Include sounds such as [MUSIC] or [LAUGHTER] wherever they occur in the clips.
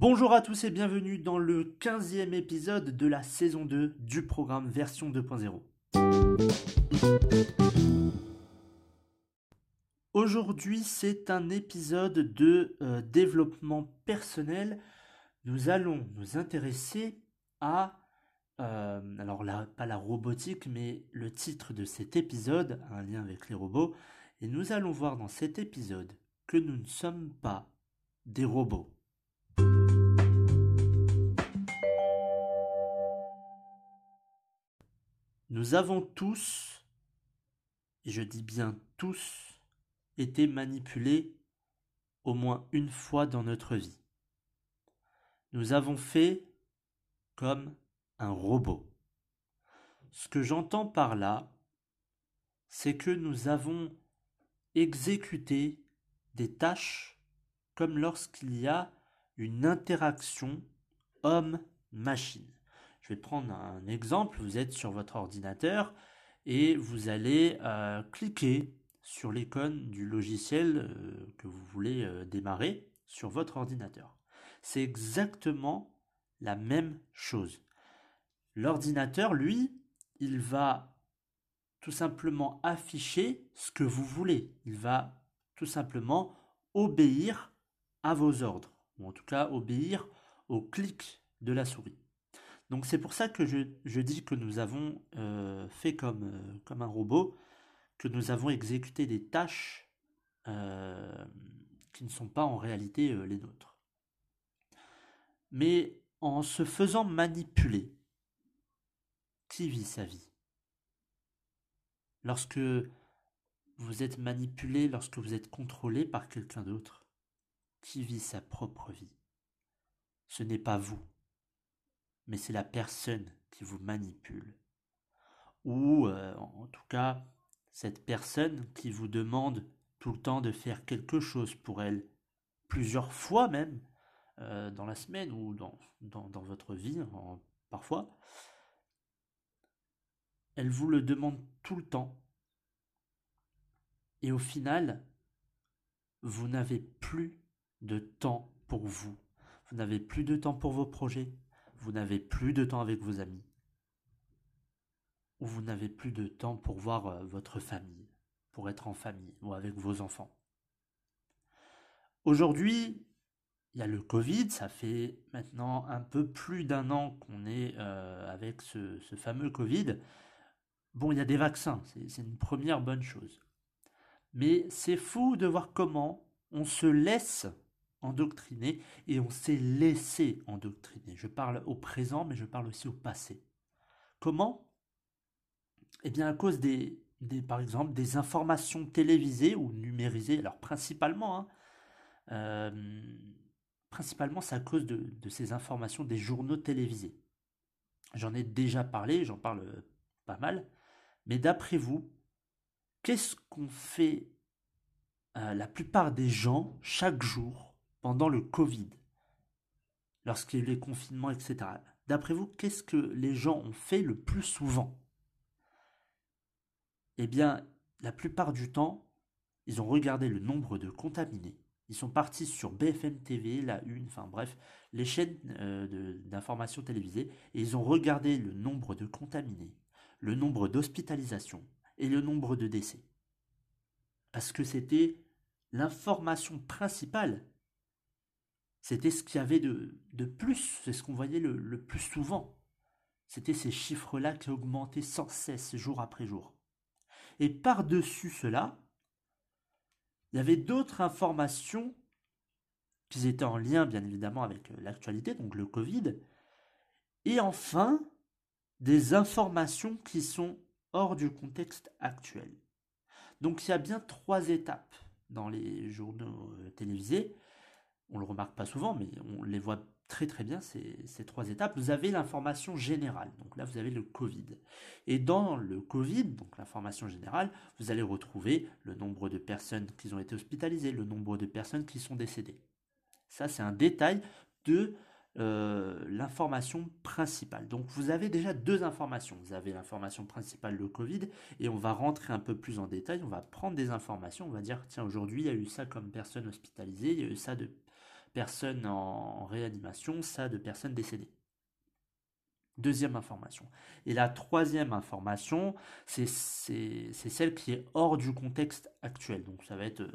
Bonjour à tous et bienvenue dans le 15e épisode de la saison 2 du programme version 2.0. Aujourd'hui c'est un épisode de euh, développement personnel. Nous allons nous intéresser à, euh, alors pas la robotique, mais le titre de cet épisode, un lien avec les robots. Et nous allons voir dans cet épisode que nous ne sommes pas des robots. Nous avons tous, et je dis bien tous, été manipulés au moins une fois dans notre vie. Nous avons fait comme un robot. Ce que j'entends par là, c'est que nous avons exécuté des tâches comme lorsqu'il y a une interaction homme-machine. Prendre un exemple. Vous êtes sur votre ordinateur et vous allez euh, cliquer sur l'icône du logiciel euh, que vous voulez euh, démarrer sur votre ordinateur. C'est exactement la même chose. L'ordinateur, lui, il va tout simplement afficher ce que vous voulez. Il va tout simplement obéir à vos ordres, ou en tout cas obéir au clic de la souris. Donc c'est pour ça que je, dis que nous avons euh, fait comme, euh, comme un robot, que nous avons exécuté des tâches euh, qui ne sont pas en réalité les nôtres. Mais en se faisant manipuler, qui vit sa vie? Lorsque vous êtes manipulé, lorsque vous êtes contrôlé par quelqu'un d'autre, qui vit sa propre vie? Ce n'est pas vous mais c'est la personne qui vous manipule. Ou euh, en tout cas, cette personne qui vous demande tout le temps de faire quelque chose pour elle, plusieurs fois même, euh, dans la semaine ou dans, dans, votre vie, parfois, elle vous le demande tout le temps. Et au final, vous n'avez plus de temps pour vous. Vous n'avez plus de temps pour vos projets vous n'avez plus de temps avec vos amis, ou vous n'avez plus de temps pour voir euh, votre famille, pour être en famille ou avec vos enfants. Aujourd'hui, il y a le Covid, ça fait maintenant un peu plus d'un an qu'on est euh, avec ce, ce, fameux Covid. Bon, il y a des vaccins, c'est une première bonne chose. Mais c'est fou de voir comment on se laisse endoctriné et on s'est laissé endoctriner. Je parle au présent, mais je parle aussi au passé. Comment? Eh bien, à cause des, des, par exemple, des informations télévisées ou numérisées, alors principalement, hein, euh, principalement c'est à cause de, de, ces informations des journaux télévisés. J'en ai déjà parlé, j'en parle pas mal, mais d'après vous, qu'est-ce qu'on fait euh, la plupart des gens chaque jour pendant le Covid, lorsqu'il y a eu les confinements, etc. D'après vous, qu'est-ce que les gens ont fait le plus souvent? Eh bien, la plupart du temps, ils ont regardé le nombre de contaminés. Ils sont partis sur BFM TV, la Une, enfin bref, les chaînes euh, d'information télévisées, et ils ont regardé le nombre de contaminés, le nombre d'hospitalisations et le nombre de décès. Parce que c'était l'information principale c'était ce qu'il y avait de, plus, c'est ce qu'on voyait le, le plus souvent. C'était ces chiffres-là qui augmentaient sans cesse jour après jour. Et par-dessus cela, il y avait d'autres informations qui étaient en lien bien évidemment avec euh, l'actualité, donc le Covid, et enfin des informations qui sont hors du contexte actuel. Donc il y a bien trois étapes dans les journaux euh, télévisés on le remarque pas souvent, mais on les voit très très bien, ces, ces trois étapes. Vous avez l'information générale, donc là vous avez le Covid. Et dans le Covid, donc l'information générale, vous allez retrouver le nombre de personnes qui ont été hospitalisées, le nombre de personnes qui sont décédées. Ça c'est un détail de euh, l'information principale. Donc vous avez déjà deux informations. Vous avez l'information principale, le Covid, et on va rentrer un peu plus en détail. On va prendre des informations. On va dire, tiens, aujourd'hui, il y a eu ça comme personne hospitalisée, il y a eu ça de personnes en réanimation, ça de personnes décédées. Deuxième information. Et la troisième information, c'est celle qui est hors du contexte actuel. Donc ça va être euh,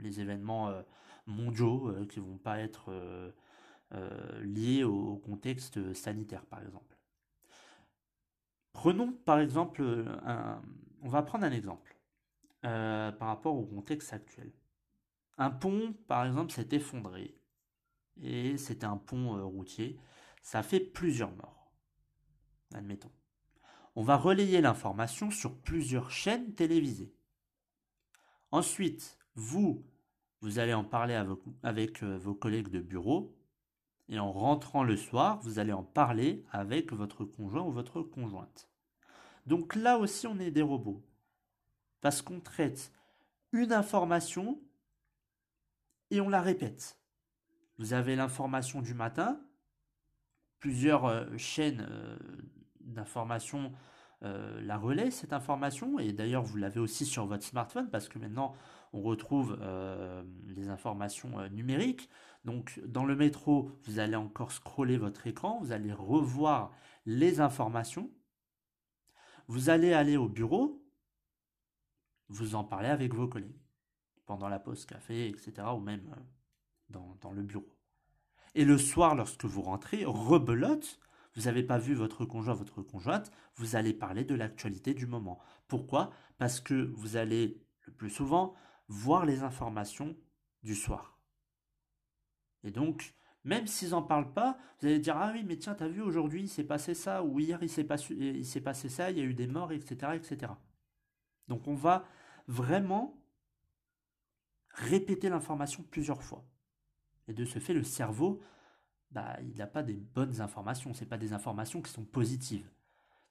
les événements euh, mondiaux euh, qui vont pas être liés au, contexte sanitaire, par exemple. Prenons par exemple, on va prendre un exemple par rapport au contexte actuel. Un pont, par exemple, s'est effondré et c'était un pont routier. Ça fait plusieurs morts admettons. On va relayer l'information sur plusieurs chaînes télévisées. Ensuite, vous, vous allez en parler avec, euh, vos collègues de bureau. Et en rentrant le soir, vous allez en parler avec votre conjoint ou votre conjointe. Donc là aussi, on est des robots. Parce qu'on traite une information et on la répète. Vous avez l'information du matin, plusieurs euh, chaînes euh, d'information euh, la relaie, cette information. Et d'ailleurs, vous l'avez aussi sur votre smartphone parce que maintenant, on retrouve euh, les informations numériques. Donc, dans le métro, vous allez encore scroller votre écran, vous allez revoir les informations. Vous allez aller au bureau, vous en parlez avec vos collègues pendant la pause café, etc. ou même dans, le bureau. Et le soir, lorsque vous rentrez, rebelote, vous n'avez pas vu votre conjoint, votre conjointe, vous allez parler de l'actualité du moment. Pourquoi? Parce que vous allez le plus souvent voir les informations du soir. Et donc, même s'ils n'en parlent pas, vous allez dire Ah oui, mais tiens, t'as vu aujourd'hui, il s'est passé ça, ou hier, il s'est passé, passé ça, il y a eu des morts, etc., etc. Donc, on va vraiment répéter l'information plusieurs fois. Et de ce fait, le cerveau bah, il n'a pas des bonnes informations, ce pas des informations qui sont positives.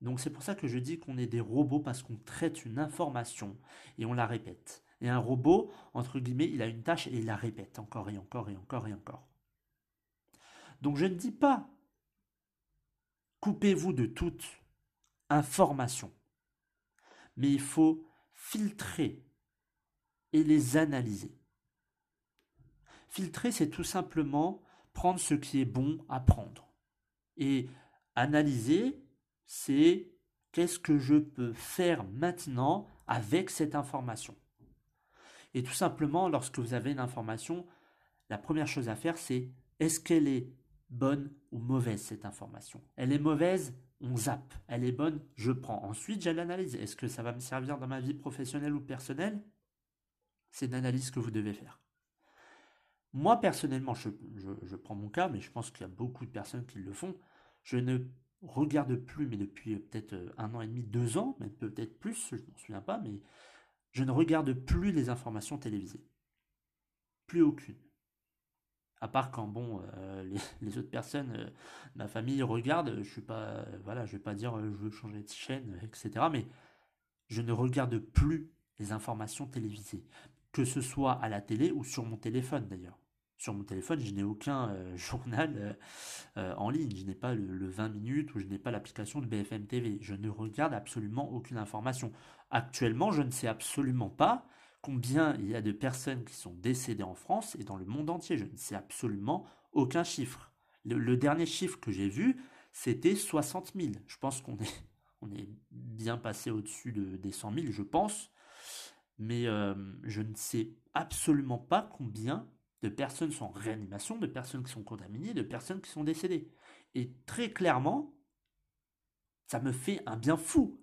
Donc c'est pour ça que je dis qu'on est des robots parce qu'on traite une information et on la répète. Et un robot, entre guillemets, il a une tâche et il la répète encore et encore et encore et encore. Donc je ne dis pas coupez-vous de toute information, mais il faut filtrer et les analyser. Filtrer, c'est tout simplement prendre ce qui est bon à prendre. Et analyser, c'est qu'est-ce que je peux faire maintenant avec cette information. Et tout simplement, lorsque vous avez une information, la première chose à faire, c'est est-ce qu'elle est bonne ou mauvaise cette information? Elle est mauvaise, on zappe. Elle est bonne, je prends. Ensuite, j'ai l'analyse. Est-ce que ça va me servir dans ma vie professionnelle ou personnelle? C'est une analyse que vous devez faire. Moi, personnellement, je, prends mon cas, mais je pense qu'il y a beaucoup de personnes qui le font. Je ne regarde plus, mais depuis peut-être euh, un an et demi, deux ans, mais peut-être plus, je ne m'en souviens pas, mais je ne regarde plus les informations télévisées. Plus aucune. À part quand, bon, euh, [LAUGHS] les, autres personnes, euh, ma famille regarde, je suis pas, voilà, je vais pas dire je veux changer de chaîne, etc. Mais je ne regarde plus les informations télévisées, que ce soit à la télé ou sur mon téléphone d'ailleurs sur mon téléphone, je n'ai aucun euh, [LAUGHS] journal euh, euh, en ligne. Je n'ai pas le, 20 minutes ou je n'ai pas l'application de BFM TV. Je ne regarde absolument aucune information. Actuellement, je ne sais absolument pas combien il y a de personnes qui sont décédées en France et dans le monde entier. Je ne sais absolument aucun chiffre. Le, dernier chiffre que j'ai vu, c'était 60 000. Je pense qu'on [LAUGHS] est, bien passé au-dessus de, des 100 000, je pense. Mais je ne sais absolument pas combien de personnes en réanimation, de personnes qui sont contaminées, de personnes qui sont décédées. Et très clairement, ça me fait un bien fou.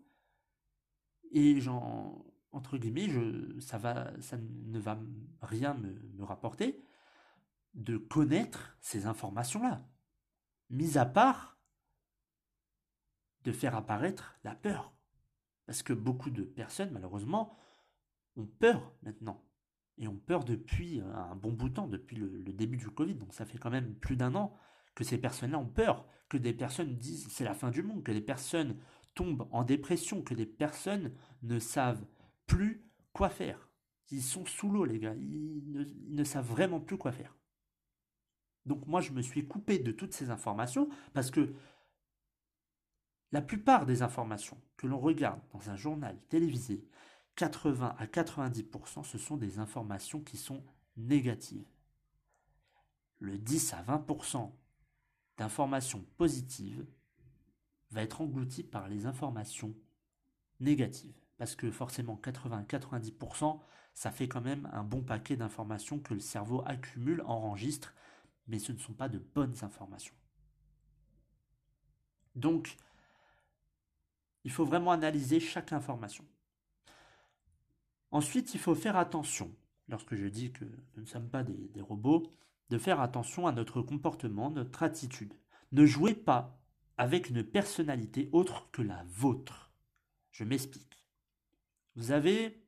Et j'en, entre guillemets, je, ça, ça ne va rien me, rapporter de connaître ces informations-là. Mis à part de faire apparaître la peur. Parce que beaucoup de personnes, malheureusement, ont peur maintenant et ont peur depuis un bon bout de temps, depuis le, début du Covid. Donc ça fait quand même plus d'un an que ces personnes-là ont peur, que des personnes disent c'est la fin du monde, que des personnes tombent en dépression, que des personnes ne savent plus quoi faire. Ils sont sous l'eau, les gars. Ils ne, ils ne savent vraiment plus quoi faire. Donc moi, je me suis coupé de toutes ces informations parce que la plupart des informations que l'on regarde dans un journal télévisé, 80 à 90%, ce sont des informations qui sont négatives. le 10 à 20% d'informations positives va être englouti par les informations négatives. Parce que forcément 80-90%, ça fait quand même un bon paquet d'informations que le cerveau accumule, enregistre, mais ce ne sont pas de bonnes informations. Donc, il faut vraiment analyser chaque information. Ensuite, il faut faire attention, lorsque je dis que nous ne sommes pas des, robots, de faire attention à notre comportement, notre attitude. Ne jouez pas avec une personnalité autre que la vôtre. Je m'explique. Vous avez,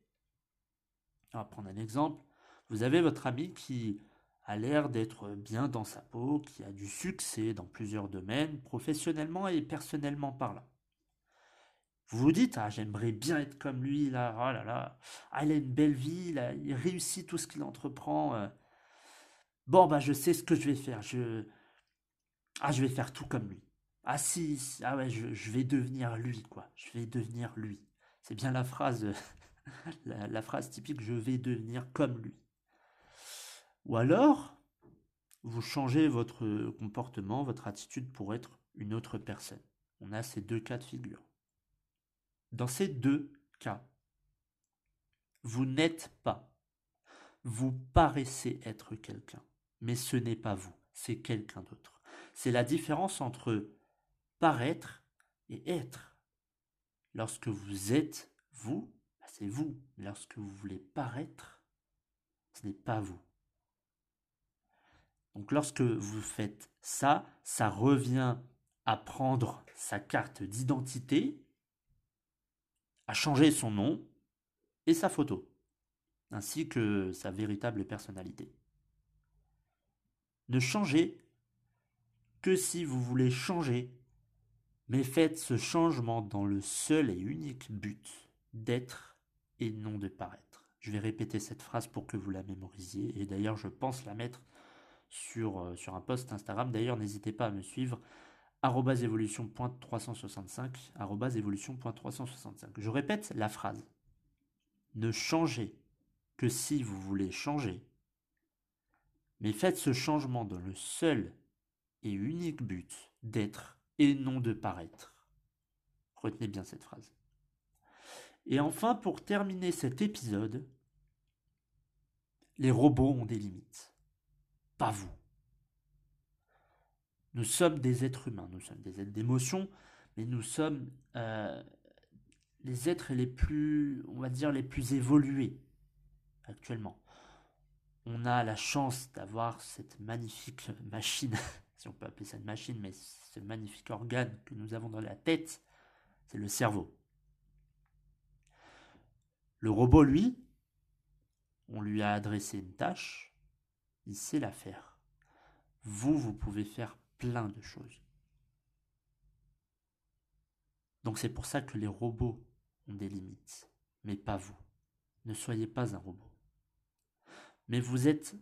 on va prendre un exemple, vous avez votre ami qui a l'air d'être bien dans sa peau, qui a du succès dans plusieurs domaines, professionnellement et personnellement parlant. Vous vous dites, ah, j'aimerais bien être comme lui, là, oh là là, ah, il a une belle vie, il réussit tout ce qu'il entreprend. Euh. Bon, bah, je sais ce que je vais faire, je, ah, je vais faire tout comme lui. Ah si, ah ouais, je, vais devenir lui, quoi. Je vais devenir lui. C'est bien la phrase, [LAUGHS] la, phrase typique, je vais devenir comme lui. Ou alors, vous changez votre comportement, votre attitude pour être une autre personne. On a ces deux cas de figure. Dans ces deux cas, vous n'êtes pas. Vous paraissez être quelqu'un, mais ce n'est pas vous, c'est quelqu'un d'autre. C'est la différence entre paraître et être. Lorsque vous êtes vous, bah, c'est vous. Lorsque vous voulez paraître, ce n'est pas vous. Donc lorsque vous faites ça, ça revient à prendre sa carte d'identité, à changer son nom et sa photo, ainsi que sa véritable personnalité. Ne changez que si vous voulez changer mais faites ce changement dans le seul et unique but d'être et non de paraître. Je vais répéter cette phrase pour que vous la mémorisiez, et d'ailleurs je pense la mettre sur, euh, sur un post Instagram. D'ailleurs n'hésitez pas à me suivre évolution.365 évolution.365. Je répète la phrase. Ne changez que si vous voulez changer, mais faites ce changement dans le seul et unique but d'être et non de paraître. Retenez bien cette phrase. Et enfin, pour terminer cet épisode, les robots ont des limites. Pas vous. Nous sommes des êtres humains, nous sommes des êtres d'émotion, mais nous sommes euh, les êtres les plus, on va dire, les plus évolués actuellement. On a la chance d'avoir cette magnifique machine [LAUGHS] si on peut appeler ça une machine, mais ce magnifique organe que nous avons dans la tête, c'est le cerveau. Le robot, lui, on lui a adressé une tâche, il sait la faire. Vous, vous pouvez faire plein de choses. Donc c'est pour ça que les robots ont des limites, mais pas vous. Ne soyez pas un robot. Mais vous êtes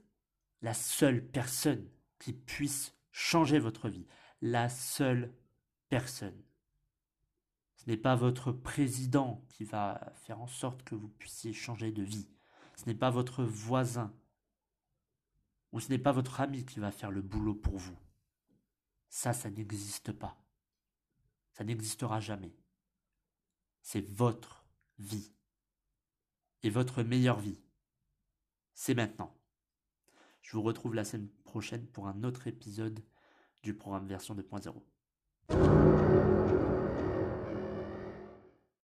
la seule personne qui puisse changer votre vie. La seule personne. Ce n'est pas votre président qui va faire en sorte que vous puissiez changer de vie. Ce n'est pas votre voisin. Ou ce n'est pas votre ami qui va faire le boulot pour vous. Ça, ça n'existe pas. Ça n'existera jamais. C'est votre vie. Et votre meilleure vie. C'est maintenant. Je vous retrouve la semaine prochaine pour un autre épisode du programme version 2.0.